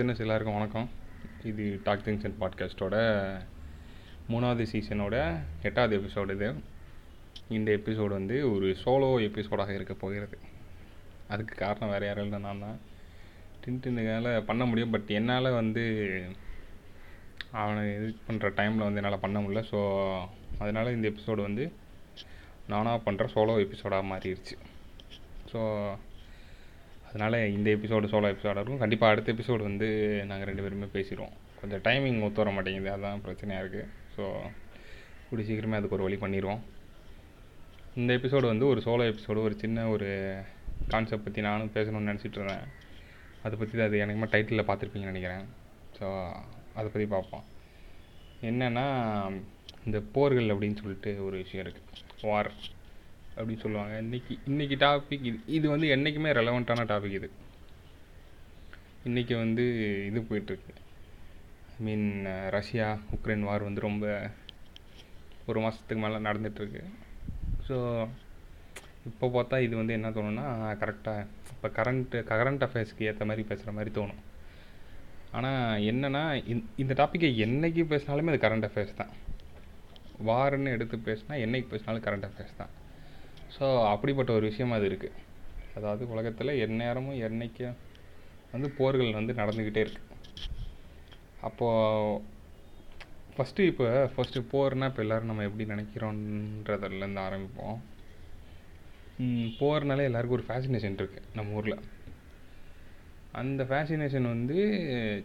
Listeners எல்லாருக்கும் வணக்கம். இது டாக் ஜங்ஷன் பாட்காஸ்ட்டோட மூணாவது சீசனோட எட்டாவது எபிசோடு இது. இந்த எபிசோடு வந்து ஒரு சோலோ எபிசோடாக இருக்க போகிறது. அதுக்கு காரணம் வேறு யாரும் இல்லை நான் தான். டின்டினுக்கால பண்ண முடியும் பட் என்னால் வந்து அவனை இது பண்ணுற டைமில் வந்து என்னால் பண்ண முடியல. ஸோ அதனால் இந்த எபிசோடு வந்து நானாக பண்ணுற சோலோ எபிசோடாக மாறிடுச்சு ஸோ அதனால் இந்த எபிசோடு சோலோ எபிசோடாக இருக்கும். கண்டிப்பாக அடுத்த எபிசோடு வந்து நாங்கள் ரெண்டு பேருமே பேசிடுவோம். கொஞ்சம் டைமிங் ஒத்து வர மாட்டேங்குது. அதுதான் பிரச்சனையாக இருக்குது ஸோ கூடி சீக்கிரமே அதுக்கு ஒரு வழி பண்ணிடுவோம். இந்த எபிசோடு வந்து ஒரு சோலோ எபிசோடு ஒரு சின்ன ஒரு கான்செப்ட் பற்றி நானும் பேசணும்னு நினச்சிட்டு இருந்தேன். அதை பற்றி தான் அது எனக்குமே டைட்டிலில் பார்த்துருப்பீங்கன்னு நினைக்கிறேன். ஸோ அதை பற்றி பார்ப்போம். என்னென்னா இந்த போர்கள் அப்படின்னு சொல்லிட்டு ஒரு விஷயம் இருக்குது வார் அப்படின்னு சொல்லுவாங்க. இன்றைக்கி இன்றைக்கி டாபிக் இது. இது வந்து என்றைக்குமே ரெலவெண்ட்டான டாபிக் இது. இன்றைக்கி வந்து இது போயிட்டுருக்கு. ஐ மீன் ரஷ்யா உக்ரைன் வார் வந்து ரொம்ப ஒரு மாதத்துக்கு மேலே நடந்துகிட்ருக்கு ஸோ இப்போ பார்த்தா இது வந்து என்ன தோணுன்னா கரெக்டாக இப்போ கரண்ட்டு கரண்ட் அஃபேர்ஸ்க்கு ஏற்ற மாதிரி பேசுகிற மாதிரி தோணும். ஆனால் என்னென்னா இந்த டாப்பிக்கை என்றைக்கு பேசினாலுமே அது கரண்ட் அஃபேர்ஸ் தான். வார்னு எடுத்து பேசினா என்றைக்கு பேசினாலும் கரண்ட் அஃபேர்ஸ் தான். ஸோ அப்படிப்பட்ட ஒரு விஷயம் அது இருக்குது அதாவது உலகத்தில் எந்நேரமும் என்றைக்கும் வந்து போர்கள் வந்து நடந்துக்கிட்டே இருக்குது அப்போது ஃபஸ்ட்டு இப்போ ஃபஸ்ட்டு போர்னால் இப்போ எல்லோரும் நம்ம எப்படி நினைக்கிறோன்றதுலேருந்து ஆரம்பிப்போம். போர்னாலே எல்லாருக்கும் ஒரு ஃபேசினேஷன் இருக்குது நம்ம ஊரில். அந்த ஃபேசினேஷன் வந்து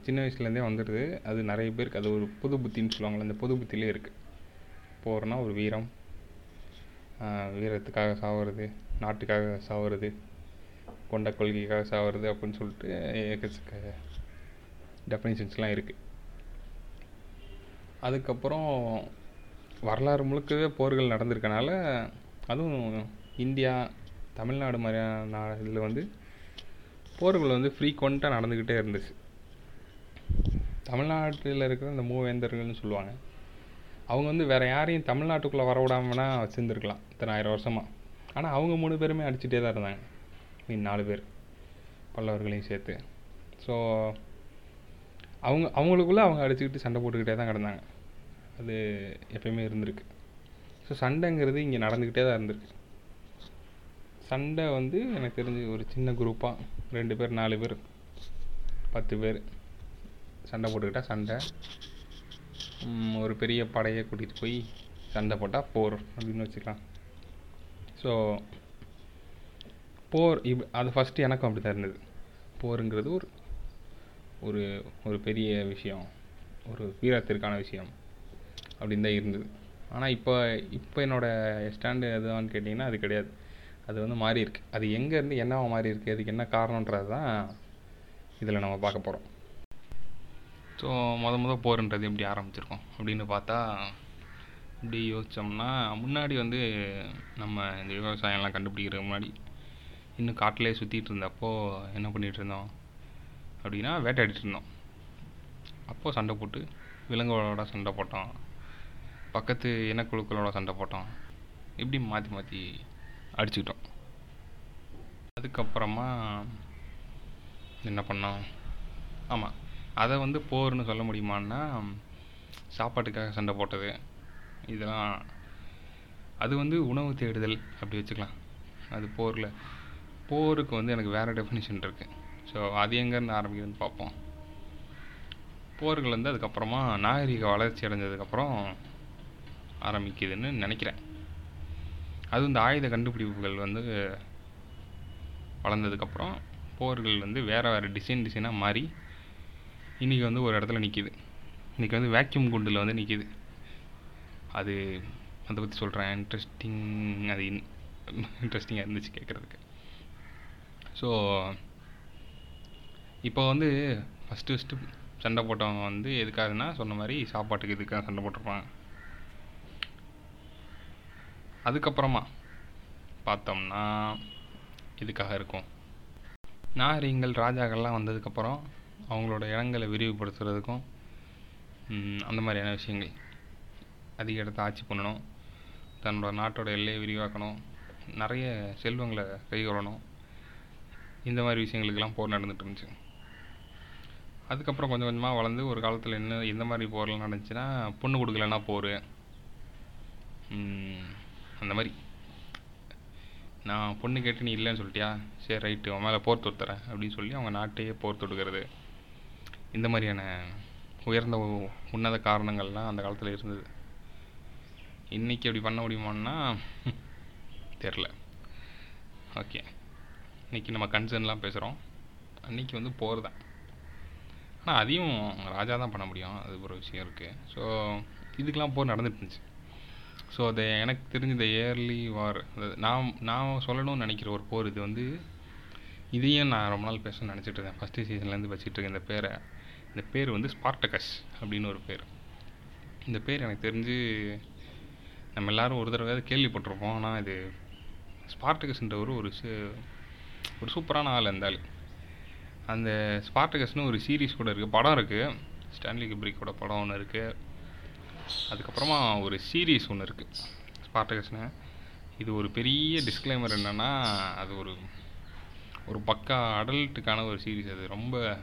சின்ன வயசுலேருந்தே வந்துடுது அது நிறைய பேருக்கு அது ஒரு புது புத்தின்னு சொல்லுவாங்கள்ல அந்த புது புத்திலே இருக்குது போர்னால் ஒரு வீரம் வீரத்துக்காக சாவது நாட்டுக்காக சாவது கொண்ட கொள்கைக்காக சாவது அப்படின்னு சொல்லிட்டு எக்கச்சக்க டெஃபினிஷன்ஸ்லாம் இருக்குது அதுக்கப்புறம் வரலாறு முழுக்கவே போர்கள் நடந்திருக்கனால அதுவும் இந்தியா தமிழ்நாடு மாதிரியான இதில் வந்து போர்கள் வந்து ஃப்ரீக்வெண்ட்டாக நடந்துக்கிட்டே இருந்துச்சு. தமிழ்நாட்டில் இருக்கிற இந்த மூவேந்தர்கள்னு சொல்லுவாங்க. அவங்க வந்து வேறு யாரையும் தமிழ்நாட்டுக்குள்ளே வரவிடாமனா வச்சுருந்துருக்கலாம். இத்தனை ஆயிரம் வருஷமாக ஆனால் அவங்க மூணு பேருமே அடிச்சுட்டே தான் இருந்தாங்க. மீன் நாலு பேர். பல்லவர்களையும் சேர்த்து. ஸோ அவங்க அவங்களுக்குள்ளே அவங்க அடிச்சுக்கிட்டு சண்டை போட்டுக்கிட்டே தான் கிடந்தாங்க. அது எப்பயுமே இருந்திருக்கு. ஸோ சண்டைங்கிறது இங்கே நடந்துக்கிட்டே தான் இருந்திருக்கு. சண்டை வந்து எனக்கு தெரிஞ்சு ஒரு சின்ன குரூப்பாக ரெண்டு பேர் நாலு பேர் பத்து பேர். சண்டை போட்டுக்கிட்டால் சண்டை. ஒரு பெரிய படையை கூட்டிகிட்டு போய் சண்டை போட்டால் போர் அப்படின்னு வச்சுக்கலாம். ஸோ போர் இப் அது ஃபஸ்ட்டு எனக்கும் அப்படி தான் இருந்தது. போருங்கிறது ஒரு ஒரு ஒரு பெரிய விஷயம். ஒரு வீரத்திற்கான விஷயம். அப்படின்னு தான் இருந்தது. ஆனால் இப்போ இப்போ என்னோடய ஸ்டாண்டு எதுவான்னு கேட்டிங்கன்னா அது கிடையாது. அது வந்து மாறி இருக்கு அது எங்கேருந்து என்னவா மாறி இருக்குது அதுக்கு என்ன காரணன்றது தான் இதில் நம்ம பார்க்க போகிறோம் ஸோ மொதல் மொதல் போருன்றது எப்படி ஆரம்பிச்சிருக்கோம்? அப்படின்னு பார்த்தா இப்படி யோசித்தோம்னா முன்னாடி வந்து நம்ம இந்த விவசாயம்லாம் கண்டுபிடிக்கிறதுக்கு முன்னாடி இன்னும் காட்டிலே சுற்றிட்டு இருந்தப்போ என்ன பண்ணிகிட்டு இருந்தோம்? அப்படின்னா வேட்டையாடிட்டு இருந்தோம். அப்போது சண்டை போட்டு விலங்குகளோட சண்டை போட்டோம். பக்கத்து இனக்குழுக்களோட சண்டை போட்டோம். இப்படி மாற்றி மாற்றி அடிச்சுக்கிட்டோம். அதுக்கப்புறமா என்ன பண்ணோம்? ஆமாம் அதை வந்து போர்னு சொல்ல முடியுமான்னா சாப்பாட்டுக்காக சண்டை போட்டது. இதெல்லாம் அது வந்து உணவு தேடுதல் அப்படி வச்சுக்கலாம். அது போரில். போருக்கு வந்து எனக்கு வேறு டெஃபினிஷன் இருக்குது ஸோ அது எங்கேருந்து ஆரம்பிக்குதுன்னு பார்ப்போம். போர்கள் வந்து அதுக்கப்புறமா நாகரிக வளர்ச்சி அடைஞ்சதுக்கப்புறம் ஆரம்பிக்குதுன்னு நினைக்கிறேன். அதுவும் இந்த ஆயுத கண்டுபிடிப்புகள் வந்து வளர்ந்ததுக்கப்புறம் போர்கள் வந்து வேறு வேறு டிசைன் டிசைனாக மாறி இன்றைக்கி வந்து ஒரு இடத்துல நிற்கிது இன்றைக்கி வந்து வேக்யூம் குண்டில் வந்து நிற்கிது அது அதை பற்றி சொல்கிறேன் இன்ட்ரெஸ்டிங் அது இன் இன்ட்ரெஸ்டிங்காக இருந்துச்சு கேட்குறதுக்கு ஸோ இப்போ வந்து ஃபஸ்ட்டு ஃபஸ்ட்டு சண்டை போட்டவங்க வந்து எதுக்காகனா சொன்ன மாதிரி சாப்பாட்டுக்கு இதுக்காக சண்டை போட்டிருப்பாங்க. அதுக்கப்புறமா பார்த்தோம்னா இதுக்காக இருக்கும்? நாகரிகங்கள் ராஜாக்கள்லாம் வந்ததுக்கப்புறம் அவங்களோட இடங்களை விரிவுபடுத்துறதுக்கும் அந்த மாதிரியான விஷயங்கள். அதிக இடத்த ஆட்சி பண்ணணும். தன்னோட நாட்டோட எல்லையை விரிவாக்கணும். நிறைய செல்வங்களை கைகொள்ளணும் இந்த மாதிரி விஷயங்களுக்கெல்லாம் போர் நடந்துகிட்டு இருந்துச்சு. அதுக்கப்புறம் கொஞ்சம் கொஞ்சமாக வளர்ந்து ஒரு காலத்தில் என்ன எந்த மாதிரி போர்லாம் நடந்துச்சுன்னா பொண்ணு கொடுக்கலன்னா போர். அந்த மாதிரி. நான் பொண்ணு கேட்டு நீ இல்லைன்னு சொல்லிட்டியா? சரி ரைட்டு அவன் மேலே போர் தொடுத்துறேன் அப்படின்னு சொல்லி அவங்க நாட்டையே போர் தொடுக்கிறது. இந்த மாதிரியான உயர்ந்த உன்னத காரணங்கள்லாம் அந்த காலத்தில் இருந்தது. இன்றைக்கி அப்படி பண்ண முடியுமான்னா தெரில ஓகே இன்னைக்கு நம்ம கன்சர்ன்லாம் பேசுகிறோம் அன்றைக்கி வந்து போர் தான். ஆனால் அதையும் ராஜா தான் பண்ண முடியும். அது ஒரு விஷயம் இருக்குது ஸோ இதுக்கெலாம் போர் நடந்துட்டு இருந்துச்சு. ஸோ அது எனக்கு தெரிஞ்ச இந்த இயர்லி வார் நான் நான் சொல்லணும்னு நினைக்கிற ஒரு போர் இது வந்து இதையும் நான் ரொம்ப நாள் பேசணும்னு நினச்சிட்டு இருந்தேன். ஃபஸ்ட்டு சீசன்லேருந்து வச்சுட்டு இருக்கேன் இந்த பேரை. இந்த பேர் வந்து ஸ்பார்டகஸ் அப்படின்னு ஒரு பேர். இந்த பேர் எனக்கு தெரிஞ்சு நம்ம எல்லாரும் ஒரு தடவை கேள்விப்பட்டிருப்போம். ஆனால் இது ஸ்பார்டகஸ்ன்றவர் ஒரு சு- ஒரு சூப்பரான ஆள் அந்த ஆள். அந்த ஸ்பார்டகஸ்னு ஒரு சீரீஸ் கூட இருக்குது படம் இருக்குது ஸ்டான்லி கிப்ரிக்கோட படம் ஒன்று இருக்குது அதுக்கப்புறமா ஒரு சீரீஸ் ஒன்று இருக்குது ஸ்பார்டகஸ்னு இது ஒரு பெரிய டிஸ்க்ளைமர் என்னென்னா அது ஒரு ஒரு பக்கா அடல்ட்டுக்கான ஒரு சீரீஸ் அது ரொம்ப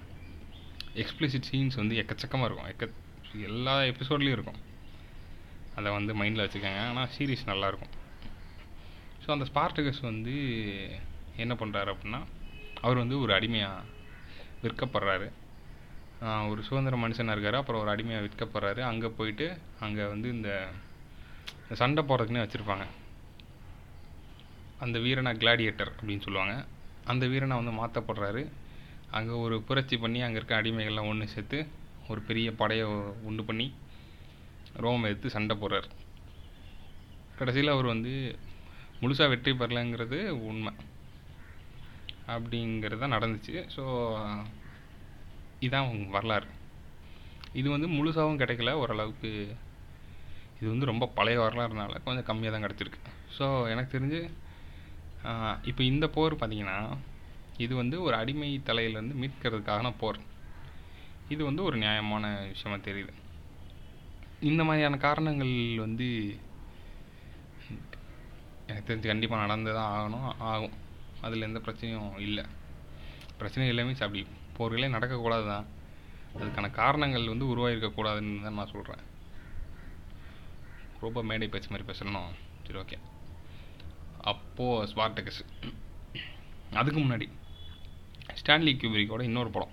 எக்ஸ்பிளிசிட் சீன்ஸ் வந்து எக்கச்சக்கமாக இருக்கும். எக்க எல்லா எபிசோட்லேயும் இருக்கும். அதை வந்து மைண்டில் வச்சுக்கோங்க. ஆனால் சீரிஸ் நல்லாயிருக்கும். ஸோ அந்த ஸ்பார்டகஸ் வந்து என்ன பண்ணுறாரு அப்படின்னா அவர் வந்து ஒரு அடிமையாக விற்கப்படுறாரு. ஒரு சுதந்திர மனுஷனாக இருக்கார். அப்புறம் ஒரு அடிமையாக விற்கப்படுறாரு. அங்கே போயிட்டு அங்கே வந்து இந்த இந்த சண்டை போடுறதுக்குன்னே வச்சுருப்பாங்க. அந்த வீரனை கிளாடியேட்டர் அப்படின்னு சொல்லுவாங்க. அந்த வீரனை வந்து மாற்றப்படுறாரு அங்கே ஒரு புரட்சி பண்ணி அங்கே இருக்க அடிமைகள்லாம் ஒன்று சேர்த்து ஒரு பெரிய படையை உண்டு பண்ணி ரோம் எடுத்து சண்டை போடுறாரு. கடைசியில் அவர் வந்து முழுசாக வெற்றி பெறலைங்கிறது உண்மை. அப்படிங்கிறது தான் நடந்துச்சு. ஸோ இதான் அவங்க வரலாறு. இது வந்து முழுசாகவும் கிடைக்கல ஓரளவுக்கு. இது வந்து ரொம்ப பழைய வரலாறுனால கொஞ்சம் கம்மியாக தான் கிடச்சிருக்கு. ஸோ எனக்கு தெரிஞ்சு இப்போ இந்த போர் பார்த்திங்கன்னா இது வந்து ஒரு அடிமை தலையிலேருந்து மீட்கிறதுக்கான போர். இது வந்து ஒரு நியாயமான விஷயமாக தெரியுது. இந்த மாதிரியான காரணங்கள் வந்து எனக்கு தெரிஞ்சு கண்டிப்பாக நடந்து தான் ஆகணும் ஆகும். அதில் எந்த பிரச்சனையும் இல்லை. பிரச்சனை எல்லாமே அப்படி போர்களே நடக்கக்கூடாது தான் அதுக்கான காரணங்கள் வந்து உருவாகிருக்கக்கூடாதுன்னு தான் நான் சொல்கிறேன் ரொம்ப மேடை பேச்சு மாதிரி பேசணும் சரி ஓகே அப்போது ஸ்பார்டகஸ் அதுக்கு முன்னாடி ஸ்டான்லி கியூபிரிக்கோட இன்னொரு படம்.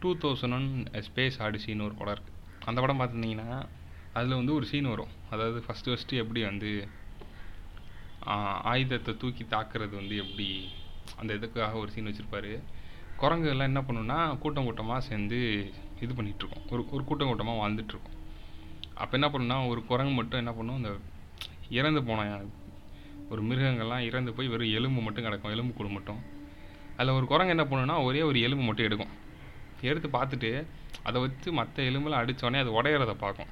டூ தௌசண்ட் ஒன் ஸ்பேஸ் ஆடிசின்னு ஒரு படம் இருக்குது அந்த படம் பார்த்துருந்தீங்கன்னா அதில் வந்து ஒரு சீன் வரும். அதாவது ஃபஸ்ட்டு ஃபஸ்ட்டு எப்படி வந்து ஆயுதத்தை தூக்கி தாக்குறது வந்து எப்படி அந்த இதுக்காக ஒரு சீன் வச்சுருப்பாரு. குரங்கு எல்லாம் என்ன பண்ணுன்னா கூட்டம் கூட்டமாக சேர்ந்து இது பண்ணிகிட்ருக்கோம் ஒரு ஒரு கூட்டம் கூட்டமாக வாழ்ந்துட்டுருக்கோம். அப்போ என்ன பண்ணுன்னா ஒரு குரங்கு மட்டும் என்ன பண்ணும் அந்த இறந்து போன ஒரு மிருகங்கள்லாம் இறந்து போய் வெறும் எலும்பு மட்டும் கிடக்கும். எலும்பு கூடு மட்டும். அதில் ஒரு குரங்கு என்ன பண்ணுன்னா ஒரே ஒரு எலும்பு மட்டும் எடுக்கும். எடுத்து பார்த்துட்டு அதை வச்சு மற்ற எலும்பெல்லாம் அடித்தோடனே அது உடையிறத பார்க்கும்.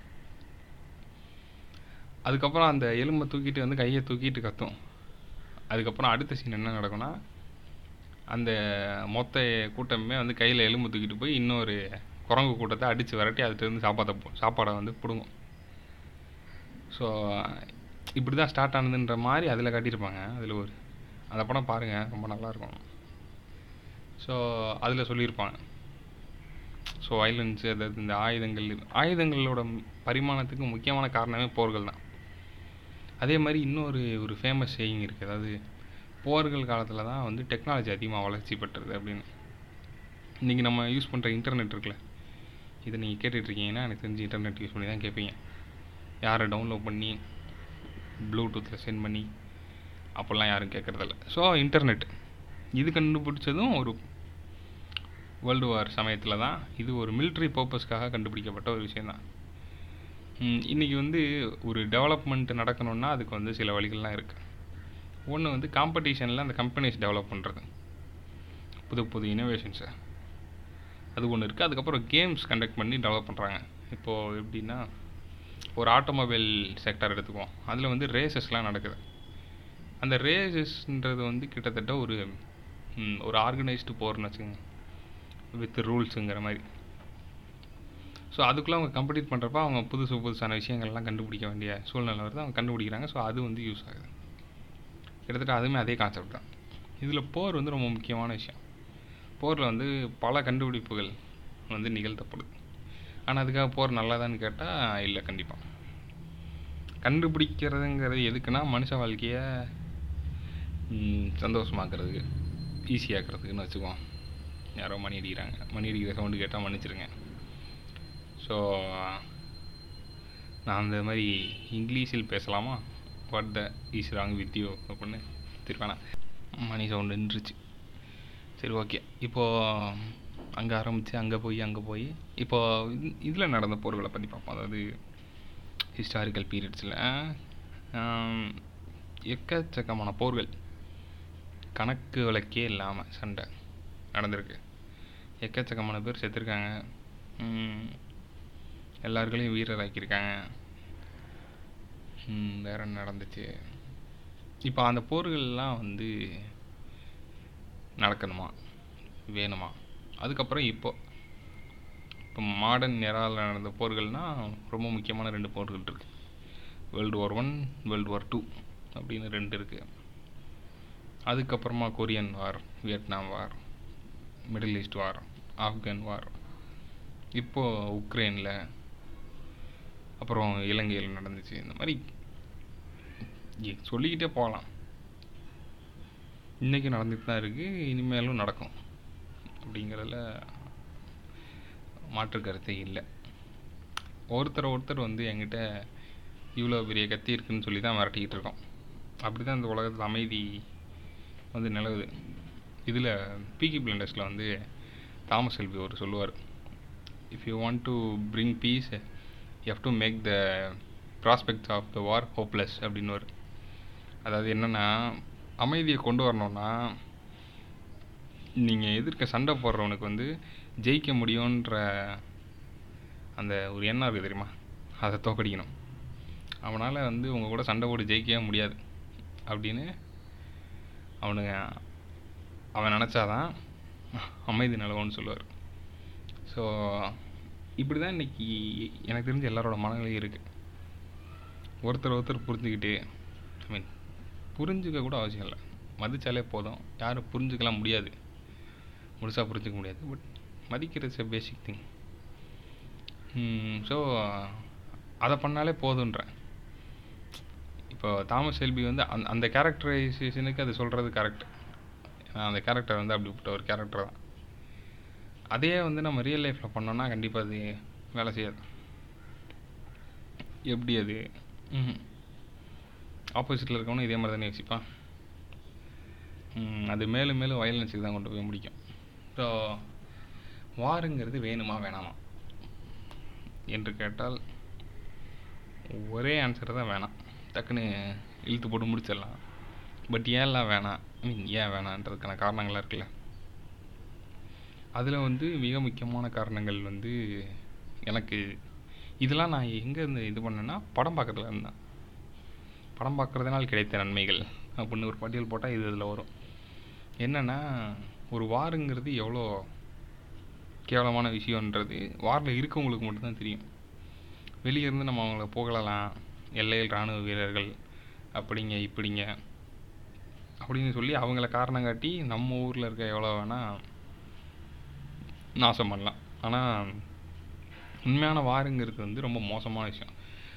அதுக்கப்புறம் அந்த எலும்பை தூக்கிட்டு வந்து கையை தூக்கிட்டு கத்தும். அதுக்கப்புறம் அடுத்த சீன் என்ன நடக்கும்னா அந்த மொத்த கூட்டமே வந்து கையில் எலும்பு தூக்கிட்டு போய் இன்னொரு குரங்கு கூட்டத்தை அடித்து விரட்டி அதுலேருந்து சாப்பாட்டை சாப்பாடை வந்து பிடுங்கும். ஸோ இப்படி தான் ஸ்டார்ட் ஆனதுன்ற மாதிரி அதில் காட்டியிருப்பாங்க. அதில் ஒரு அந்த படம் பாருங்கள் ரொம்ப நல்லாயிருக்கும் ஸோ அதில் சொல்லியிருப்பாங்க. ஸோ வைலன்ஸ் அதாவது இந்த ஆயுதங்கள் ஆயுதங்களோட பரிமாணத்துக்கு முக்கியமான காரணமே போர்கள் தான். அதே மாதிரி இன்னொரு ஒரு ஃபேமஸ் செய்யிங் இருக்குது அதாவது போர்கள் காலத்தில் தான் வந்து டெக்னாலஜி அதிகமாக வளர்ச்சி பெற்றது அப்படின்னு. இன்றைக்கி நம்ம யூஸ் பண்ணுற இன்டர்நெட் இருக்குல்ல? இதை நீங்கள் கேட்டுட்ருக்கீங்கன்னா எனக்கு தெரிஞ்சு இன்டர்நெட் யூஸ் பண்ணி தான் கேட்பீங்க யாரை டவுன்லோட் பண்ணி ப்ளூடூத்தில் சென்ட் பண்ணி அப்போல்லாம் யாரும் கேட்குறதில்ல ஸோ இன்டர்நெட் இது கண்டுபிடிச்சதும் ஒரு வேர்ல்டு வார் சமயத்தில் தான் இது ஒரு மிலிட்ரி பர்பஸ்க்காக கண்டுபிடிக்கப்பட்ட ஒரு விஷயந்தான் இன்றைக்கி வந்து ஒரு டெவலப்மெண்ட் நடக்கணும்னா அதுக்கு வந்து சில வழிகள்லாம் இருக்குது ஒன்று வந்து காம்படிஷனில் அந்த கம்பெனிஸ் டெவலப் பண்ணுறது புது புது இனோவேஷன்ஸை அது ஒன்று இருக்குது அதுக்கப்புறம் கேம்ஸ் கண்டக்ட் பண்ணி டெவலப் பண்ணுறாங்க இப்போது எப்படின்னா ஒரு ஆட்டோமொபைல் செக்டர் எடுத்துக்குவோம். அதில் வந்து ரேசஸ்லாம் நடக்குது. அந்த ரேசஸ்ன்றது வந்து கிட்டத்தட்ட ஒரு ஒரு ஆர்கனைஸ்டு போர்னு வச்சுக்கோங்க. வித் ரூல்ஸுங்கிற மாதிரி. ஸோ அதுக்குள்ளே அவங்க கம்ப்ளீட் பண்ணுறப்ப அவங்க புதுசு புதுசான விஷயங்கள்லாம் கண்டுபிடிக்க வேண்டிய சூழ்நிலை வருது. அவங்க கண்டுபிடிக்கிறாங்க. ஸோ அது வந்து யூஸ் ஆகுது. கிட்டத்தட்ட அதுவுமே அதே கான்செப்ட் தான். இதில் போர் வந்து ரொம்ப முக்கியமான விஷயம். போரில் வந்து பல கண்டுபிடிப்புகள் வந்து நிகழ்த்தப்படுது. ஆனால் அதுக்காக போர் நல்லதான்னு கேட்டால் இல்லை கண்டிப்பாக கண்டுபிடிக்கிறதுங்கிறது எதுக்குன்னா மனுஷ வாழ்க்கையை சந்தோஷமாக்குறதுக்கு ஈஸியாக்குறதுக்குன்னு வச்சுக்குவோம். யாரோ மணி அடிக்கிறாங்க மணி அடிக்கிற சவுண்டு கேட்டால் மன்னிச்சிருங்க. ஸோ நான் அந்த மாதிரி இங்கிலீஷில் பேசலாமா? What the is wrong with you அப்படின்னு திருப்பானா மணி சவுண்டு நின்றுச்சு. சரி ஓகே இப்போது அங்கே ஆரம்பித்து அங்கே போய் அங்கே போய் இப்போது இதில் நடந்த போர்களை பற்றி பார்ப்போம். அதாவது ஹிஸ்டாரிக்கல் பீரியட்ஸில் எக்கச்சக்கமான போர்கள் கணக்கு விளக்கே இல்லாமல் சண்டை நடந்திருக்கு. எக்கச்சக்கமான பேர் செத்துருக்காங்க. எல்லாருக்களையும் எல்லார்களையும் வீரராக்கியிருக்காங்க. வேற என்ன நடந்துச்சு? இப்போ அந்த போர்கள்லாம் வந்து நடக்கணுமா? வேணுமா? அதுக்கப்புறம் இப்போ. இப்போ மாடர்ன் எராவில் நடந்த போர்கள்னால் ரொம்ப முக்கியமான ரெண்டு போர்கள் இருக்குது world war one world war two அப்படின்னு ரெண்டு இருக்குது அதுக்கப்புறமா Korean war Vietnam war middle east war Afghan war இப்போது உக்ரைனில் அப்புறம் இலங்கையில் நடந்துச்சு. இந்த மாதிரி சொல்லிக்கிட்டே போகலாம் இன்றைக்கி நடந்துட்டு தான் இருக்குது இனிமேலும் நடக்கும். அப்படிங்கிறதுல மாற்று கருத்தே இல்லை. ஒருத்தர் ஒருத்தர் வந்து என்கிட்ட இவ்வளோ பெரிய கத்தி இருக்குன்னு சொல்லி தான் மிரட்டிக்கிட்டு இருக்கோம். அப்படி தான் இந்த உலகத்தில் அமைதி வந்து நிலவுது. இதில் பீக்கி பிளண்டர்ஸில் வந்து தாமஸ் செல்வி அவர் சொல்லுவார் if you want to bring peace you have to make the prospects of the war hopeless அப்படின்னு அதாவது என்னென்னா அமைதியை கொண்டு வரணும்னா நீங்கள் எதிர்க்க சண்டை போடுறவனுக்கு வந்து ஜெயிக்க முடியுன்ற அந்த ஒரு எண்ணம் இருக்குது தெரியுமா? அதை தோக்கடிக்கணும். அவனால் வந்து உங்கள் கூட சண்டை போட்டு ஜெயிக்கவே முடியாது. அப்படின்னு அவனுங்க அவன் நினச்சாதான் அமைதி நிலவும்னு சொல்லுவார். ஸோ இப்படி தான் இன்றைக்கி எனக்கு தெரிஞ்ச எல்லாரோட மனநிலையும் இருக்குது ஒருத்தர் ஒருத்தர் புரிஞ்சுக்கிட்டு ஐ மீன் புரிஞ்சுக்க கூட அவசியம் இல்லை. மதித்தாலே போதும். யாரும் புரிஞ்சுக்கலாம் முடியாது. முழுசாக புரிஞ்சுக்க முடியாது. பட் மதிக்கிறது ச பேசிக் திங் ஸோ அதை பண்ணாலே போதுன்றேன் இப்போ தாமஸ் செல்பி வந்து அந்த அந்த கேரக்டரைசேஷனுக்கு அது சொல்கிறது கரெக்ட் அந்த கேரக்டர் வந்து அப்படிப்பட்ட ஒரு கேரக்டர் தான். அதே வந்து நம்ம ரியல் லைஃப்பில் பண்ணோம்னா கண்டிப்பாக அது வேலை செய்யாது. எப்படி அது? ஆப்போசிட்டில் இருக்கவனும் இதே மாதிரி தானே யோசிப்பான் அது மேலும் மேலும் வயலன்ஸுக்கு தான் கொண்டு போய் முடிக்கும். ஸோ வாருங்கிறது வேணுமா வேணாமா? என்று கேட்டால் ஒரே ஆன்சர் தான் வேணாம். டக்குன்னு இழுத்து போட்டு முடிச்சிடலாம். பட் ஏன்லாம் வேணாம்? ஏன் வேணான்றதுக்கான காரணங்களாக இருக்குல்ல. அதில் வந்து மிக முக்கியமான காரணங்கள் வந்து எனக்கு இதெல்லாம் நான் எங்கே இருந்து இது பண்ணேன்னா படம் பார்க்கறதுல இருந்தேன் படம் பார்க்கறதுனால் கிடைத்த நன்மைகள் அப்படின்னு ஒரு பட்டியல் போட்டால் இது இதில் வரும். என்னென்னா ஒரு வாருங்கிறது எவ்வளோ கேவலமான விஷயன்றது வாரில் இருக்கவங்களுக்கு மட்டும்தான் தெரியும். வெளியே இருந்து நம்ம அவங்கள புகழலாம். எல்லையில் இராணுவ வீரர்கள் அப்படிங்க இப்படிங்க. அப்படின்னு சொல்லி அவங்கள காரணம் காட்டி நம்ம ஊரில் இருக்க எவ்வளோ வேணால் நாசம் பண்ணலாம். ஆனால் உண்மையான வாருங்கிறது வந்து ரொம்ப மோசமான விஷயம்.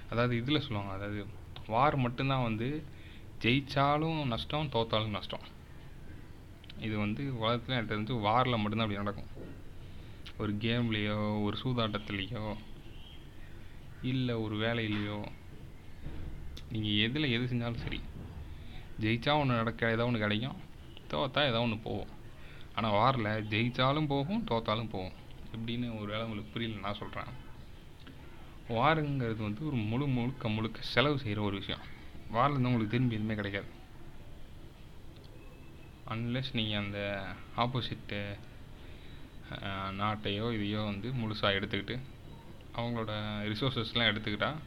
அதாவது இதில் சொல்லுவாங்க அதாவது வார் மட்டும்தான் வந்து ஜெயித்தாலும் நஷ்டம் தோத்தாலும் நஷ்டம். இது வந்து உலகத்தில் எனக்கு தெரிஞ்சு வாரில் மட்டும்தான் அப்படி நடக்கும். ஒரு கேம்லேயோ ஒரு சூதாட்டத்துலேயோ இல்லை ஒரு வேலையிலையோ நீங்கள் எதில் எது செஞ்சாலும் சரி. ஜெயித்தா ஒன்று நடக்க ஏதோ ஒன்று கிடைக்கும். தோத்தா ஏதோ ஒன்று போகும். ஆனால் வாரில் ஜெயித்தாலும் போகும் தோத்தாலும் போகும். எப்படின்னு ஒரு வேளை உங்களுக்கு புரியல நான் சொல்கிறேன் வாருங்கிறது வந்து ஒரு முழு முழுக்க முழுக்க செலவு செய்கிற ஒரு விஷயம். வாரிலேருந்து உங்களுக்கு திரும்பி எதுவுமே கிடைக்காது. அன்லெஸ் நீங்கள் அந்த ஆப்போசிட்டு நாட்டையோ இதையோ வந்து முழுசாக எடுத்துக்கிட்டு அவங்களோட ரிசோர்ஸஸ்லாம் எடுத்துக்கிட்டால்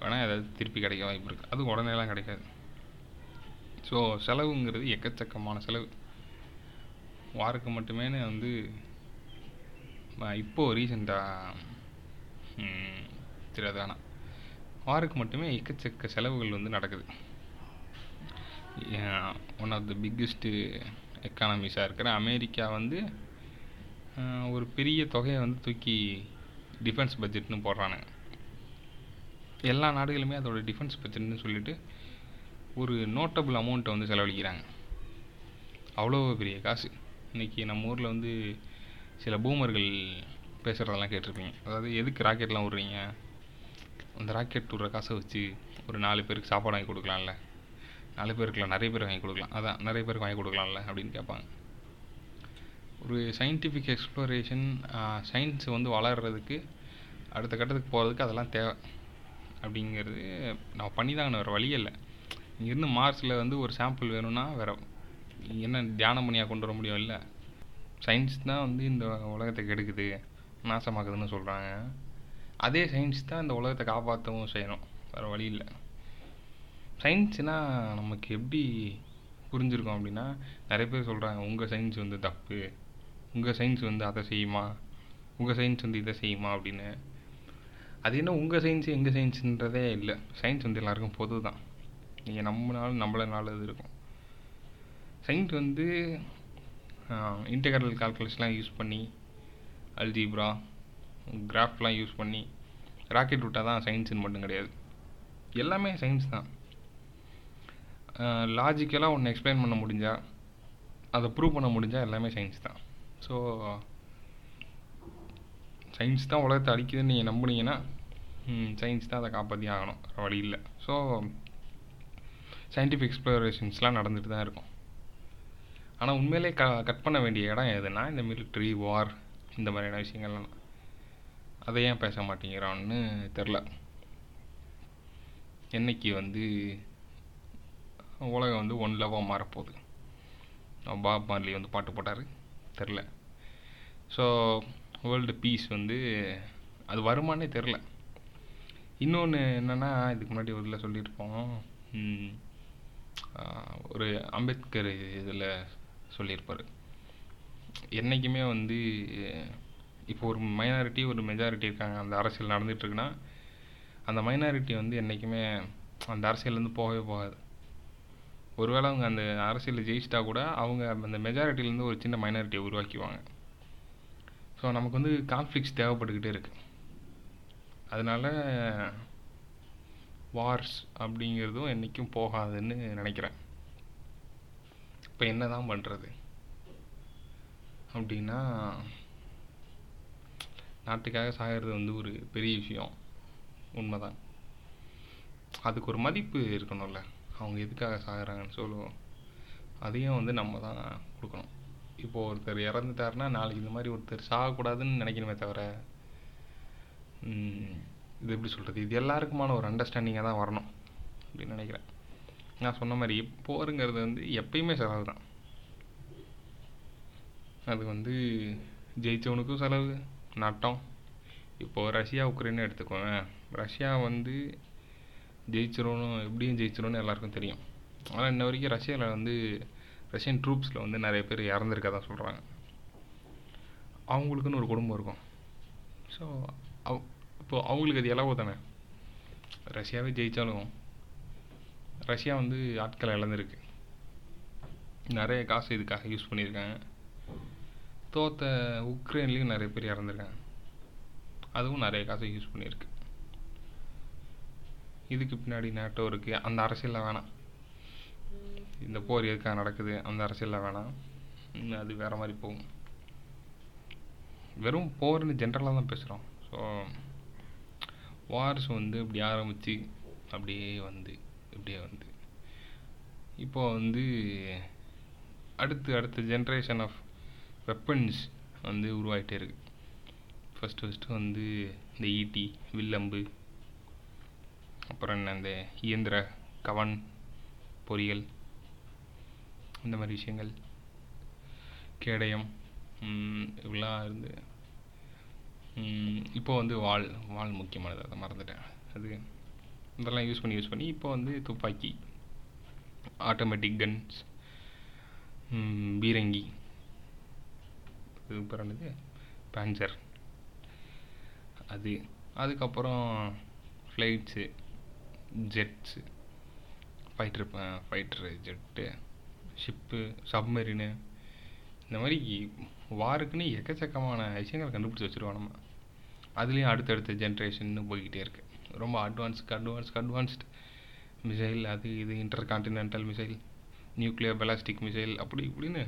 வேணால் ஏதாவது திருப்பி கிடைக்க வாய்ப்பு இருக்குது அது உடனேலாம் கிடைக்காது. ஸோ செலவுங்கிறது எக்கச்சக்கமான செலவு. வாருக்கு மட்டுமேனு வந்து இப்போது ரீசெண்டாக தெரியாதானா வாருக்கு மட்டுமே எக்கச்சக்க செலவுகள் வந்து நடக்குது. ஒன் ஆஃப் த பிக்கெஸ்ட்டு எக்கானமிஸாக இருக்கிற அமெரிக்கா வந்து ஒரு பெரிய தொகையை வந்து தூக்கி டிஃபென்ஸ் பட்ஜெட்னு போடுறானுங்க. எல்லா நாடுகளுமே அதோட டிஃபென்ஸ் பட்ஜெட்னு சொல்லிட்டு ஒரு நோட்டபுள் அமௌண்ட்டை வந்து செலவழிக்கிறாங்க. அவ்வளோ பெரிய காசு. இன்றைக்கி நம்ம ஊரில் வந்து சில பூமர்கள் பேசுகிறதெல்லாம் கேட்டிருப்பீங்க. அதாவது எதுக்கு ராக்கெட்லாம் விட்றீங்க? அந்த ராக்கெட் விட்ற காசை வச்சு ஒரு நாலு பேருக்கு சாப்பாடு வாங்கி கொடுக்கலாம்ல. நாலு பேருக்குலாம் நிறைய பேர் வாங்கி கொடுக்கலாம். அதான் நிறைய பேருக்கு வாங்கி கொடுக்கலாம்ல அப்படின்னு கேட்பாங்க. ஒரு சயின்டிஃபிக் எக்ஸ்ப்ளோரேஷன் சயின்ஸ் வந்து வளர்கிறதுக்கு அடுத்த கட்டத்துக்கு போகிறதுக்கு அதெல்லாம் தேவை. அப்படிங்கிறது நம்ம பண்ணி தான் வேறு வழி இல்லை. இங்கேருந்து மார்ஸில் வந்து ஒரு சாம்பிள் வேணும்னா வேறு என்ன தியானம் பண்ணியாக கொண்டு வர முடியும் இல்லை? சயின்ஸ் தான் வந்து இந்த உலகத்தை கெடுக்குது நாசமாக்குதுன்னு சொல்கிறாங்க அதே சயின்ஸ் தான் இந்த உலகத்தை காப்பாற்றவும் செய்யணும். வேறு வழி இல்லை. சயின்ஸ்னால் நமக்கு எப்படி புரிஞ்சிருக்கும் அப்படின்னா நிறைய பேர் சொல்கிறாங்க உங்கள் சயின்ஸ் வந்து தப்பு. உங்கள் சயின்ஸ் வந்து அதை செய்யுமா? உங்கள் சயின்ஸ் வந்து இதை செய்யுமா? அப்படின்னு. அது என்ன உங்கள் சயின்ஸ் எங்கள் சயின்ஸுன்றதே இல்லை. சயின்ஸ் வந்து எல்லாருக்கும் பொது தான் நீங்கள் நம்பினாலும் நம்மள நல்லது இருக்கும். சயின்ஸ் வந்து இன்டகரல் கால்குலேஷன்லாம் யூஸ் பண்ணி அல்ஜீப்ரா கிராஃப்லாம் யூஸ் பண்ணி ராக்கெட் விட்டால் தான் சயின்ஸுன்னு மட்டும் கிடையாது. எல்லாமே சயின்ஸ் தான். லாஜிக்கலாக ஒன்று எக்ஸ்பிளைன் பண்ண முடிஞ்சால் அதை ப்ரூவ் பண்ண முடிஞ்சால் எல்லாமே சயின்ஸ் தான். ஸோ சயின்ஸ் தான் உலகத்தை அழிக்குதுன்னு நீங்கள் நம்புனீங்கன்னா சயின்ஸ் தான் அதை காப்பாற்றி ஆகணும். வழி இல்லை. ஸோ சயின்டிஃபிக் எக்ஸ்ப்ளோரேஷன்ஸ்லாம் நடந்துட்டு தான் இருக்கும். ஆனால் உண்மையிலே க கட் பண்ண வேண்டிய இடம் எதுனா இந்த மிலிட்ரி வார் இந்த மாதிரியான விஷயங்கள்லாம். அதை ஏன் பேச மாட்டேங்கிறான்னு தெரில என்னைக்கு வந்து உலகம் வந்து ஒன் லவ்வாக மாறப்போகுது. பாப் மார்லி வந்து பாட்டு போட்டார். தெரில ஸோ வேர்ல்டு பீஸ் வந்து அது வருமானே தெரில இன்னொன்று என்னென்னா இதுக்கு முன்னாடி ஒரு இதில் சொல்லியிருப்போம். ஒரு அம்பேத்கர் இதில் சொல்லியிருப்பார். என்றைக்குமே வந்து இப்போ ஒரு மைனாரிட்டி ஒரு மெஜாரிட்டி இருக்காங்க. அந்த அரசியல் நடந்துகிட்ருக்குன்னா அந்த மைனாரிட்டி வந்து என்றைக்குமே அந்த அரசியல்லேருந்து போகவே போகாது. ஒருவேளை அவங்க அந்த அரசியலில் ஜெயிச்சிட்டா கூட அவங்க அந்த மெஜாரிட்டிலேருந்து ஒரு சின்ன மைனாரிட்டியை உருவாக்கிவாங்க ஸோ நமக்கு வந்து கான்ஃப்ளிக்ஸ் தேவைப்பட்டுக்கிட்டே இருக்குது அதனால வார்ஸ் அப்படிங்கிறதும் என்றைக்கும் போகாதுன்னு நினைக்கிறேன். இப்போ என்ன தான் பண்ணுறது அப்படின்னா நாட்டுக்காக சாகிறது வந்து ஒரு பெரிய விஷயம். உண்மைதான். அதுக்கு ஒரு மதிப்பு இருக்கணும்ல. அவங்க எதுக்காக சாகிறாங்கன்னு சொல்லுவோம். அதையும் வந்து நம்ம தான் கொடுக்கணும். இப்போ ஒருத்தர் இறந்துட்டாருன்னா நாளைக்கு இந்த மாதிரி ஒருத்தர் சாகக்கூடாதுன்னு நினைக்கணுமே தவிர இது எப்படி சொல்கிறது இது எல்லாருக்குமான ஒரு அண்டர்ஸ்டாண்டிங்காக தான் வரணும் அப்படின்னு நினைக்கிறேன். நான் சொன்ன மாதிரி போருங்கிறது வந்து எப்பயுமே செலவு தான். அது வந்து ஜெயிச்சவனுக்கும் செலவு நட்டம். இப்போது ரஷ்யா உக்ரைன்னு எடுத்துக்கோங்க ரஷ்யா வந்து ஜெயிச்சிரும் எப்படியும் ஜெயிச்சிரும்னு எல்லாருக்கும் தெரியும். ஆனால் இன்ன வரைக்கும் ரஷ்யாவில் வந்து ரஷ்யன் ட்ரூப்ஸில் வந்து நிறைய பேர் இறந்துருக்கதா சொல்கிறாங்க அவங்களுக்குன்னு ஒரு குடும்பம் இருக்கும். ஸோ அவ் இப்போது அவங்களுக்கு அது இலவு தானே? ரஷ்யாவே ஜெயித்தாலும் ரஷ்யா வந்து ஆட்களை இழந்திருக்கு. நிறைய காசு இதுக்காக யூஸ் பண்ணியிருக்காங்க. தோத்த உக்ரைன்லேயும் நிறைய பேர் இறந்துருக்காங்க. அதுவும் நிறைய காசை யூஸ் பண்ணியிருக்கு. இதுக்கு பின்னாடி நேட்டோ இருக்குது அந்த அரசியலில் வேணாம். இந்த போர் எதுக்காக நடக்குது? அந்த அரசியலில் வேணாம். அது வேறு மாதிரி போகும். வெறும் போர்னு ஜென்ரலாக தான் பேசுகிறோம் ஸோ வார்ஸ் வந்து இப்படி ஆரம்பித்து அப்படியே வந்து இப்படியே வந்து. இப்போ வந்து அடுத்து அடுத்த ஜென்ரேஷன் ஆஃப் வெப்பன்ஸ் வந்து உருவாகிட்டே இருக்கு. ஃபஸ்ட்டு ஃபஸ்ட்டு வந்து இந்த ஈட்டி வில்லம்பு அப்புறம் என்ன இந்த இயந்திர கவன் பொறியியல் இந்த மாதிரி விஷயங்கள் கேடயம் ம், இப்படிலாம் இருந்து இப்போ வந்து வாள் வாள் முக்கியமானது அதை மறந்துட்டேன். அது இதெல்லாம் யூஸ் பண்ணி யூஸ் பண்ணி இப்போ வந்து துப்பாக்கி ஆட்டோமேட்டிக் கன்ஸ் பீரங்கி. இது பேஞ்சர் அது அதுக்கப்புறம் flights jets fighter fighter jet ship submarine இந்த மாதிரி வாருக்குன்னு எக்கச்சக்கமான விஷயங்கள் கண்டுபிடிச்சி வச்சுருவோம் நம்ம. அதுலேயும் அடுத்தடுத்த ஜென்ரேஷன் போய்கிட்டே இருக்குது ரொம்ப அட்வான்ஸ்க்கு அட்வான்ஸ்க்கு அட்வான்ஸ்டு மிசைல் அது இது intercontinental missile nuclear ballistic missile அப்படி இப்படின்னு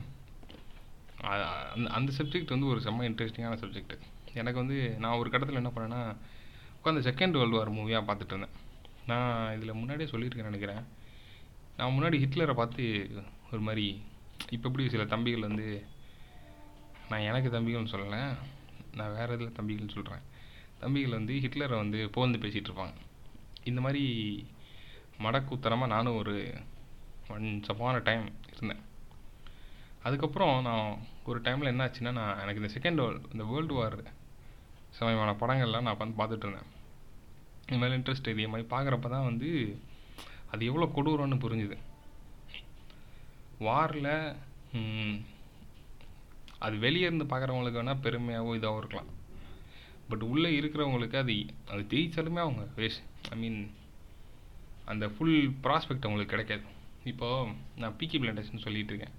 அந்த அந்த சப்ஜெக்ட் வந்து ஒரு செம்ம இன்ட்ரெஸ்டிங்கான சப்ஜெக்ட் எனக்கு வந்து நான் ஒரு கட்டத்தில் என்ன பண்ணேன்னா உட்காந்து செகண்ட் வேர்ல்டு வார் மூவியாக பார்த்துட்டு இருந்தேன். நான் இதில் முன்னாடியே சொல்லியிருக்கேன் நினைக்கிறேன். நான் முன்னாடி ஹிட்லரை பார்த்து ஒரு மாதிரி இப்போ எப்படி சில தம்பிகள் வந்து நான் எனக்கு தம்பிகள்னு சொல்லலை நான் வேறு இதில் தம்பிகள்னு சொல்கிறேன் தம்பிகள் வந்து ஹிட்லரை வந்து புகழ்ந்து பேசிகிட்டு இருப்பாங்க. இந்த மாதிரி மடக்குத்தனமாக நானும் ஒரு ஒன் சப்பான டைம் இருந்தேன். அதுக்கப்புறம் நான் ஒரு டைமில் என்ன ஆச்சுன்னா நான் எனக்கு இந்த செகண்ட் வேர்ல்டு இந்த வேர்ல்டு வார் சமயமான படங்கள்லாம் நான் வந்து பார்த்துட்டு இருந்தேன். இது மேலே இன்ட்ரெஸ்ட் இதே மாதிரி பார்க்குறப்ப தான் வந்து அது எவ்வளோ கொடூரம்னு புரிஞ்சுது. வாரில் அது வெளியே இருந்து பார்க்குறவங்களுக்கு வேணால் பெருமையாகவோ இதாகவும் இருக்கலாம். பட் உள்ளே இருக்கிறவங்களுக்கு அது அது ஜெயித்தாலுமே அவங்க வேஸ்ட் ஐ மீன் அந்த ஃபுல் ப்ராஸ்பெக்ட் அவங்களுக்கு கிடைக்காது. இப்போது நான் பிகி பிளண்டர்ஸ்னு சொல்லிகிட்டு இருக்கேன்.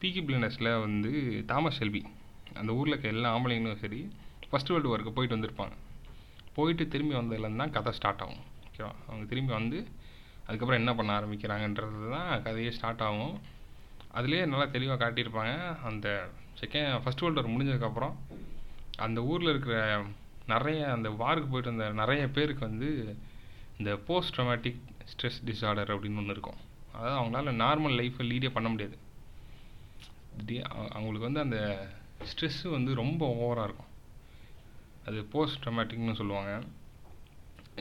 பிகி பிளண்டர்ஸில் வந்து தாமஸ் செல்வி அந்த ஊரில் இருக்க எல்லா ஆம்பளைங்களும் சரி ஃபஸ்ட் வேர்ல்டு ஒர்க்கு போயிட்டு வந்திருப்பாங்க. போயிட்டு திரும்பி வந்ததுலேருந்து தான் கதை ஸ்டார்ட் ஆகும். ஓகேவா அவங்க திரும்பி வந்து அதுக்கப்புறம் என்ன பண்ண ஆரம்பிக்கிறாங்கன்றது தான் கதையே ஸ்டார்ட் ஆகும். அதுலேயே நல்லா தெளிவாக காட்டியிருப்பாங்க. அந்த செகண்ட் ஃபர்ஸ்ட் வேர்ல்டு வார் முடிஞ்சதுக்கப்புறம் அந்த ஊரில் இருக்கிற நிறைய அந்த வாருக்கு போயிட்டு வந்த நிறைய பேருக்கு வந்து இந்த போஸ்ட் ட்ரமேட்டிக் ஸ்ட்ரெஸ் டிஸார்டர் அப்படின்னு ஒன்று இருக்கும். அதாவது அவங்களால நார்மல் லைஃப்பை லீடே பண்ண முடியாது. அவங்களுக்கு வந்து அந்த ஸ்ட்ரெஸ்ஸு வந்து ரொம்ப ஓவராக இருக்கும். அது போஸ்ட் ட்ரமாட்டிக்னு சொல்லுவாங்க.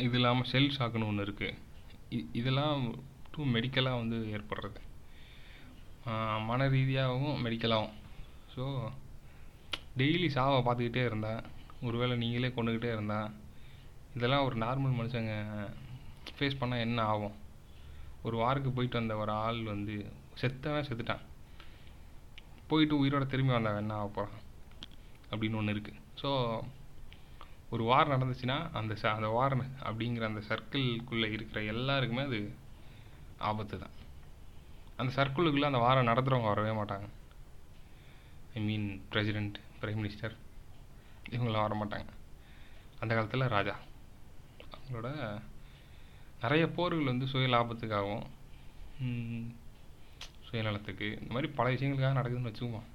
இது இல்லாமல் செல் ஷாக்குன்னு ஒன்று இருக்குது இதெல்லாம் டூ மெடிக்கலாக வந்து ஏற்படுறது. மன ரீதியாகவும் மெடிக்கலாகவும் ஸோ டெய்லி சாவை பார்த்துக்கிட்டே இருந்தா ஒருவேளை நீங்களே கொண்டுக்கிட்டே இருந்தால் இதெல்லாம் ஒரு நார்மல் மனுஷங்க ஃபேஸ் பண்ணால் என்ன ஆகும்? ஒரு வாருக்கு போயிட்டு வந்த ஒரு ஆள் வந்து செத்தவன் செத்துட்டான். போயிட்டு உயிரோட திரும்பி வந்தவன் என்ன ஆக போகிறான் அப்படின்னு ஒன்று இருக்குது ஸோ ஒரு வார் நடந்துச்சுன்னா அந்த ச அந்த வார் அப்படிங்கிற அந்த சர்க்கிள்குள்ளே இருக்கிற எல்லாருக்குமே அது ஆபத்து தான். அந்த சர்க்கிளுக்குள்ளே அந்த வாரம் நடத்துகிறவங்க வரவே மாட்டாங்க. I mean president prime minister இவங்களாம் வர மாட்டாங்க அந்த காலத்தில் ராஜா. அவங்களோட நிறைய போர்கள் வந்து சுய லாபத்துக்காகவும் சுயநலத்துக்கு இந்த மாதிரி பல விஷயங்களுக்காக நடக்குதுன்னு வச்சுக்குவோம்.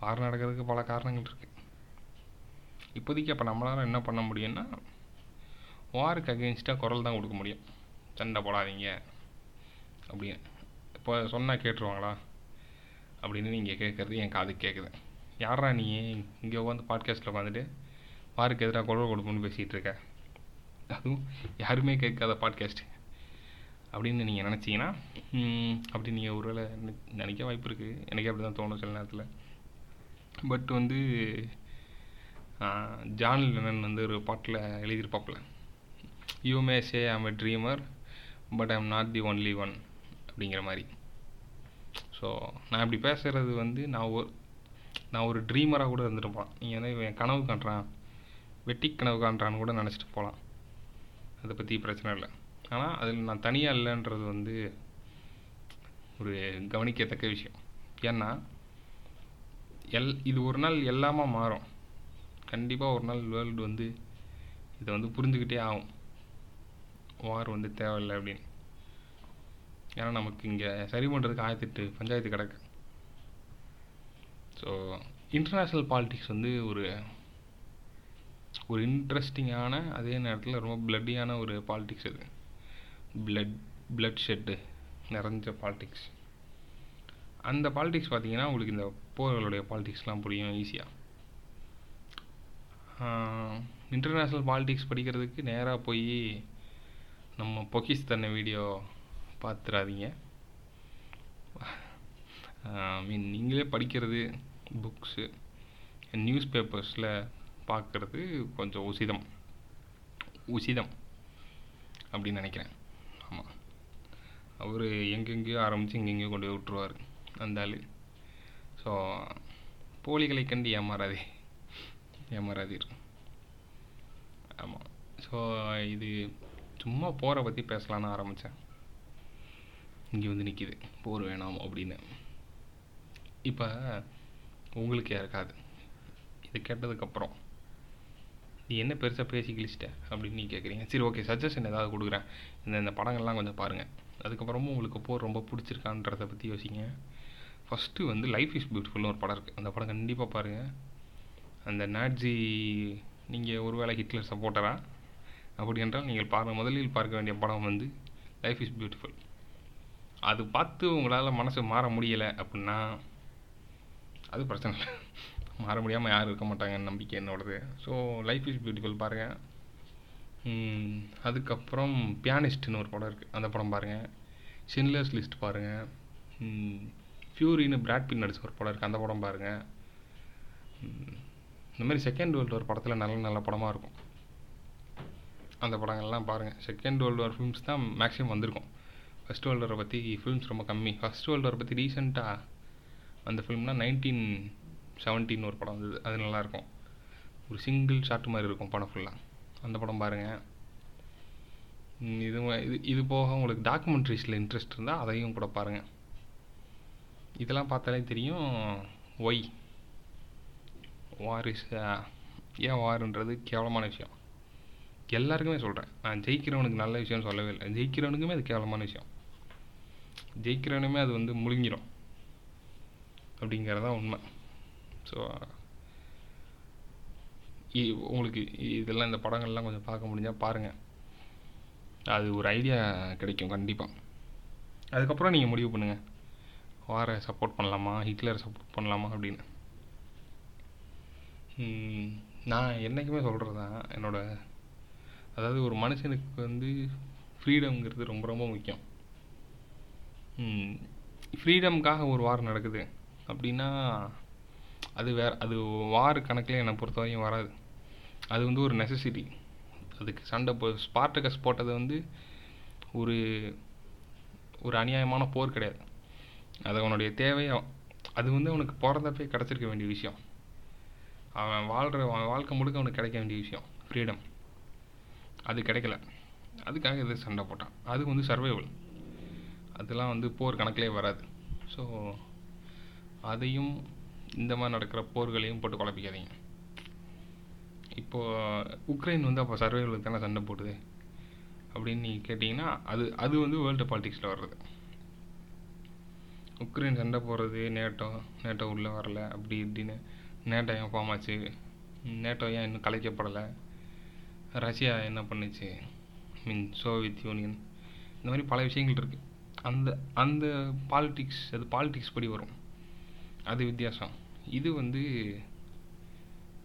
வாரம் நடக்கிறதுக்கு பல காரணங்கள் இருக்குது இப்போதைக்கு அப்போ நம்மளால் என்ன பண்ண முடியும்னா வாருக்கு அகெயின்ஸ்டாக குரல் தான் கொடுக்க முடியும். சண்டை போடாதீங்க. அப்படின்னு. இப்போ சொன்னால் கேட்டுருவாங்களா? அப்படின்னு நீங்கள் கேட்குறது என் காது கேட்குது யாரா நீ? இங்கே உட்காந்து பாட்காஸ்ட்டில் உட்காந்துட்டு வாருக்கு எதிராக குரல் கொடுப்போம்னு பேசிகிட்டு இருக்க அதுவும் யாருமே கேட்காத பாட்காஸ்ட் அப்படின்னு நீங்கள் நினச்சிங்கன்னா அப்படி நீங்கள் ஒருவேளை வேளை நினைக்க வாய்ப்பு இருக்குது எனக்கே அப்படி தான் தோணும் சில நேரத்தில். பட் வந்து ஜான் லெனன் வந்து ஒரு பாட்டில் எழுதியிருப்பாப்புல. You may say I'm a dreamer but I'm not the only one அப்படிங்கிற மாதிரி. ஸோ நான் இப்படி பேசுகிறது வந்து நான் ஒரு நான் ஒரு ட்ரீமராக கூட இருந்துட்டு போகலாம் நீங்கள் வந்து என் கனவு காண்றான். வெட்டி கனவு காண்றான்னு கூட நினச்சிட்டு போகலாம் அதை பற்றி பிரச்சனை இல்லை. ஆனால் அதில் நான் தனியாக இல்லைன்றது வந்து ஒரு கவனிக்கத்தக்க விஷயம். ஏன்னா எல் இது ஒரு நாள் எல்லாமா மாறும். கண்டிப்பாக ஒரு நாள் வேர்ல்டு வந்து இதை வந்து புரிஞ்சுக்கிட்டே ஆகும். வார் வந்து தேவையில்லை அப்படின்னு. ஏன்னா நமக்கு இங்கே சரி பண்ணுறதுக்கு ஆயிரத்தெட்டு பஞ்சாயத்து கிடக்கு. ஸோ இன்டர்நேஷ்னல் பாலிடிக்ஸ் வந்து ஒரு ஒரு இன்ட்ரெஸ்டிங்கான அதே நேரத்தில் ரொம்ப பிளட்டியான ஒரு பாலிடிக்ஸ் அது. பிளட் பிளட் ஷெட்டு நிறைஞ்ச பாலிடிக்ஸ் அந்த பாலிடிக்ஸ் பார்த்தீங்கன்னா உங்களுக்கு இந்த போர்களுடைய பாலிடிக்ஸ்லாம் புரியும் ஈஸியாக இன்டர்நேஷ்னல் பாலிடிக்ஸ் படிக்கிறதுக்கு நேராக போய் நம்ம பொக்கிஸ் தன்னை வீடியோ பார்த்துடாதீங்க ஐ மீன் நீங்களே படிக்கிறது புக்ஸு நியூஸ் பேப்பர்ஸில் பார்க்குறது கொஞ்சம் உசிதம். உசிதம் அப்படின்னு நினைக்கிறேன். ஆமாம் அவர் எங்கெங்கேயோ ஆரம்பித்து எங்கெங்கேயோ கொண்டு போய் விட்டுருவார் அந்த ஆள். ஸோ போலிகளை கண்டு ஏமாறாதே. ஏமாறாதீர். ஆமாம் ஸோ இது சும்மா போரை பற்றி பேசலான்னு ஆரம்பித்தேன் இங்கே வந்து நிற்கிது போர் வேணாம் அப்படின்னு. இப்போ உங்களுக்கே இருக்காது இது கேட்டதுக்கப்புறம் நீ என்ன பெருசாக பேசி கிழிச்சிட்ட அப்படின்னு நீ கேட்குறீங்க சரி ஓகே சஜஷன் ஏதாவது கொடுக்குறேன். இந்த இந்த படங்கள்லாம் கொஞ்சம் பாருங்கள் அதுக்கப்புறமும் உங்களுக்கு போர் ரொம்ப பிடிச்சிருக்கான்றத பற்றி யோசிங்க. ஃபஸ்ட்டு வந்து லைஃப் இஸ் பியூட்டிஃபுல்னு ஒரு படம் இருக்குது அந்த படம் கண்டிப்பாக பாருங்கள் அந்த நாட்ஜி நீங்கள் ஒருவேளை ஹிட்லர் சப்போர்ட்டரா அப்படி என்றால் நீங்கள் பார்க்க முதலில் பார்க்க வேண்டிய படம் வந்து லைஃப் இஸ் பியூட்டிஃபுல் அது பார்த்து உங்களால் மனசு மாற முடியலை அப்படின்னா அது பிரச்சனை இல்லை. மாற முடியாமல் யாரும் இருக்க மாட்டாங்கன்னு நம்பிக்கை என்னோடது. ஸோ லைஃப் இஸ் பியூட்டிஃபுல் பாருங்கள் அதுக்கப்புறம் பியானிஸ்ட்னு ஒரு படம் இருக்குது அந்த படம் பாருங்கள் ஷின்லர்ஸ் லிஸ்ட் பாருங்கள் ஃபியூரின்னு பிராட்பின் நடிச்ச ஒரு படம் இருக்குது அந்த படம் பாருங்கள் இந்த மாதிரி செகண்ட் வேர்ல்டு ஒரு படத்தில் நல்ல நல்ல படமாக இருக்கும். அந்த படங்கள்லாம் பாருங்கள் செகண்ட் வேர்ல்டு வார் ஃபிலிம்ஸ் தான் மேக்ஸிமம் வந்திருக்கும். ஃபஸ்ட் வேர்ல்டு வாரை பற்றி ஃபிலிம்ஸ் ரொம்ப கம்மி. ஃபஸ்ட் வேர்ல்டு வாரை பற்றி ரீசெண்டாக அந்த ஃபிலிம்னா நைன்டீன் செவன்டீன் ஒரு படம் வந்தது. அது நல்லாயிருக்கும். ஒரு சிங்கிள் ஷாட் மாதிரி இருக்கும் படம் ஃபுல்லாக அந்த படம் பாருங்கள் இது இது இது போக உங்களுக்கு டாக்குமெண்ட்ரிஸில் இன்ட்ரெஸ்ட் இருந்தால் அதையும் கூட பாருங்கள் இதெல்லாம் பார்த்தாலே தெரியும். ஒய் வார் இஸ் ஏன் வாருன்றது கேவலமான விஷயம். எல்லாருக்குமே சொல்கிறேன் நான் ஜெயிக்கிறவனுக்கு நல்ல விஷயம்னு சொல்லவே இல்லை. ஜெயிக்கிறவனுக்குமே அது கேவலமான விஷயம். ஜெயிக்கிறவனுமே அது வந்து முழுங்கிடும் அப்படிங்கிறதான் உண்மை. ஸோ உங்களுக்கு இதெல்லாம் இந்த படங்கள்லாம் கொஞ்சம் பார்க்க முடிஞ்சால் பாருங்கள் அது ஒரு ஐடியா கிடைக்கும் கண்டிப்பாக அதுக்கப்புறம் நீங்கள் முடிவு பண்ணுங்கள் வாரை சப்போர்ட் பண்ணலாமா? ஹிட்லரை சப்போர்ட் பண்ணலாமா அப்படின்னு. நான் என்றைக்குமே சொல்கிறது தான் என்னோடய அதாவது ஒரு மனுஷனுக்கு வந்து ஃப்ரீடம்ங்கிறது ரொம்ப ரொம்ப முக்கியம். ஃப்ரீடம்காக ஒரு வாரம் நடக்குது. அப்படின்னா அது வேற அது வார் கணக்கில் என்னை பொறுத்த வரையும் வராது. அது வந்து ஒரு நெசசிட்டி அதுக்கு சண்டை போ ஸ்பார்டகஸ் போட்டது வந்து ஒரு ஒரு அநியாயமான போர் கிடையாது. அது அவனுடைய தேவை அது வந்து அவனுக்கு பிறந்தப்பே கிடச்சிருக்க வேண்டிய விஷயம். அவன் வாழ்கிற அவன் வாழ்க்கை முழுக்க அவனுக்கு கிடைக்க வேண்டிய விஷயம் ஃப்ரீடம் அது கிடைக்கல. அதுக்காக இது சண்டை போட்டான். அது வந்து சர்வைவல் அதெல்லாம் வந்து போர் கணக்கிலே வராது. ஸோ அதையும் இந்த மாதிரி நடக்கிற போர்களையும் போட்டு குழப்பிக்காதீங்க. இப்போது உக்ரைன் வந்து அப்போ சர்வைவலுக்கு தானே சண்டை போடுது? அப்படின்னு நீங்கள் கேட்டிங்கன்னா அது அது வந்து வேர்ல்டு பாலிட்டிக்ஸில் வர்றது. உக்ரைன் சண்டை போடுறது நேட்டோ நேட்டோ உள்ளே வரல அப்படி இப்படின்னு நேட்டோ ஏன் ஃபார்ம் ஆச்சு? நேட்டோ ஏன் இன்னும் கலைக்கப்படலை? ரஷ்யா என்ன பண்ணுச்சு? மீன் சோவியத் யூனியன் இந்த மாதிரி பல விஷயங்கள் இருக்குது அந்த அந்த பாலிட்டிக்ஸ் அது பாலிட்டிக்ஸ் படி வரும். அது வித்தியாசம். இது வந்து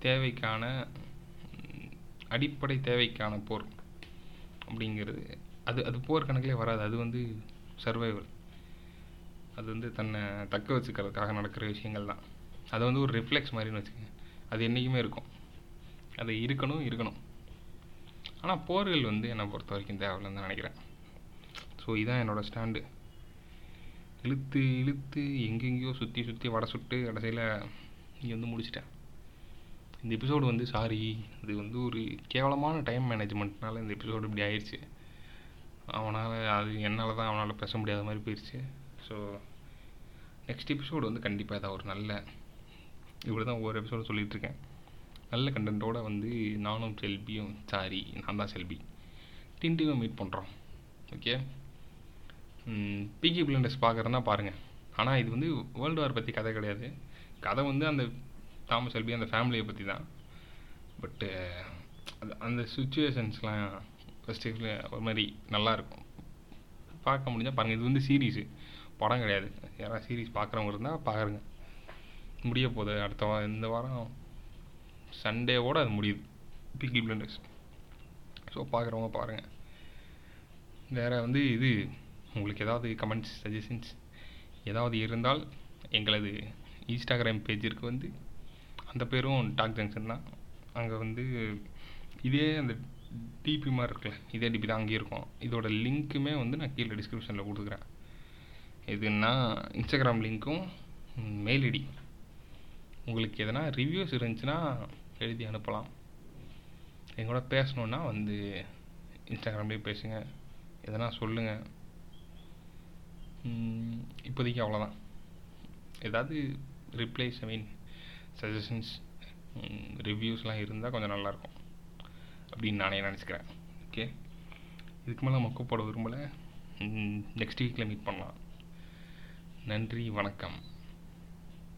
தேவைக்கான அடிப்படை தேவைக்கான போர் அப்படிங்கிறது. அது அது போர் கணக்கிலே வராது. அது வந்து சர்வைவல் அது வந்து தன்னை தக்க வச்சுக்கிறதுக்காக நடக்கிற விஷயங்கள் தான். அது வந்து ஒரு ரிஃப்ளெக்ஸ் மாதிரின்னு வச்சுக்கோங்க. அது என்றைக்குமே இருக்கும். அது இருக்கணும் இருக்கணும். ஆனால் போர்கள் வந்து என்னை பொறுத்த வரைக்கும் தேவையில்லைன்னு தான் நினைக்கிறேன். ஸோ இதுதான் என்னோடய ஸ்டாண்டு இழுத்து இழுத்து எங்கெங்கேயோ சுற்றி சுற்றி வடை சுட்டு கடைசியில் இங்கே வந்து முடிச்சிட்டேன். இந்த எபிசோடு வந்து சாரி இது வந்து ஒரு கேவலமான டைம் மேனேஜ்மெண்ட்னால இந்த எபிசோடு இப்படி ஆயிடுச்சு அவனால் அது என்னால் தான் அவனால் பேச முடியாத மாதிரி போயிடுச்சு ஸோ நெக்ஸ்ட் எபிசோடு வந்து கண்டிப்பாக ஏதாவது ஒரு நல்ல இப்படி தான் ஒவ்வொரு எபிசோடு சொல்லிகிட்ருக்கேன் நல்ல கண்டென்ட்டோடு வந்து நானும் செல்பியும் சாரி நான் தான் செல்பி. டின்டியும் மீட் பண்ணுறோம் ஓகே பிகி பிளண்டர்ஸ் பார்க்குறதுனா பாருங்கள் ஆனால் இது வந்து வேர்ல்டு வார் பற்றி கதை கிடையாது. கதை வந்து அந்த தாமஸ் எல்பி அந்த ஃபேமிலியை பற்றி தான். பட்டு அந்த அந்த சுச்சுவேஷன்ஸ்லாம் ஃபஸ்ட்டு ஒரு மாதிரி நல்லாயிருக்கும் பார்க்க முடிஞ்சால் பாருங்கள் இது வந்து சீரீஸு படம் கிடையாது. யாராவது சீரீஸ் பார்க்குறவங்க இருந்தால் பாருங்க. முடிய போகுது. அடுத்த வாரம் இந்த வாரம் சண்டேவோடு அது முடியுது. பிகி பிளண்டர்ஸ் ஸோ பார்க்குறவங்க பாருங்கள் வேறு வந்து இது உங்களுக்கு ஏதாவது கமெண்ட்ஸ் சஜஷன்ஸ் ஏதாவது இருந்தால் எங்களது இன்ஸ்டாகிராம் பேஜிற்கு வந்து அந்த பேரும் டாக் ஜங்ஷன் தான். அங்கே வந்து இதே அந்த டிபி மாதிரி இருக்குல்ல இதே டிபி தான் அங்கேயும் இருக்கும். இதோட லிங்க்குமே வந்து நான் கீழே டிஸ்கிரிப்ஷனில் கொடுக்குறேன். எதுன்னா இன்ஸ்டாகிராம் லிங்க்கும் மெயில் ஐடி உங்களுக்கு எதனா ரிவ்யூஸ் இருந்துச்சுன்னா எழுதி அனுப்பலாம். எங்களோட பேசணுன்னா வந்து இன்ஸ்டாகிராம்லேயே பேசுங்க. எதனா சொல்லுங்கள் இப்போதைக்கு அவ்வளோதான் ஏதாவது ரிப்ளைஸ் ஐ மீன் சஜஷன்ஸ் ரிவ்யூஸ்லாம் இருந்தால் கொஞ்சம் நல்லாயிருக்கும் அப்படின்னு நானே நினச்சிக்கிறேன். ஓகே இதுக்கு மேலே மொக்கப்போட விரும்பலை. நெக்ஸ்ட் வீக்கில் மீட் பண்ணலாம். நன்றி வணக்கம்.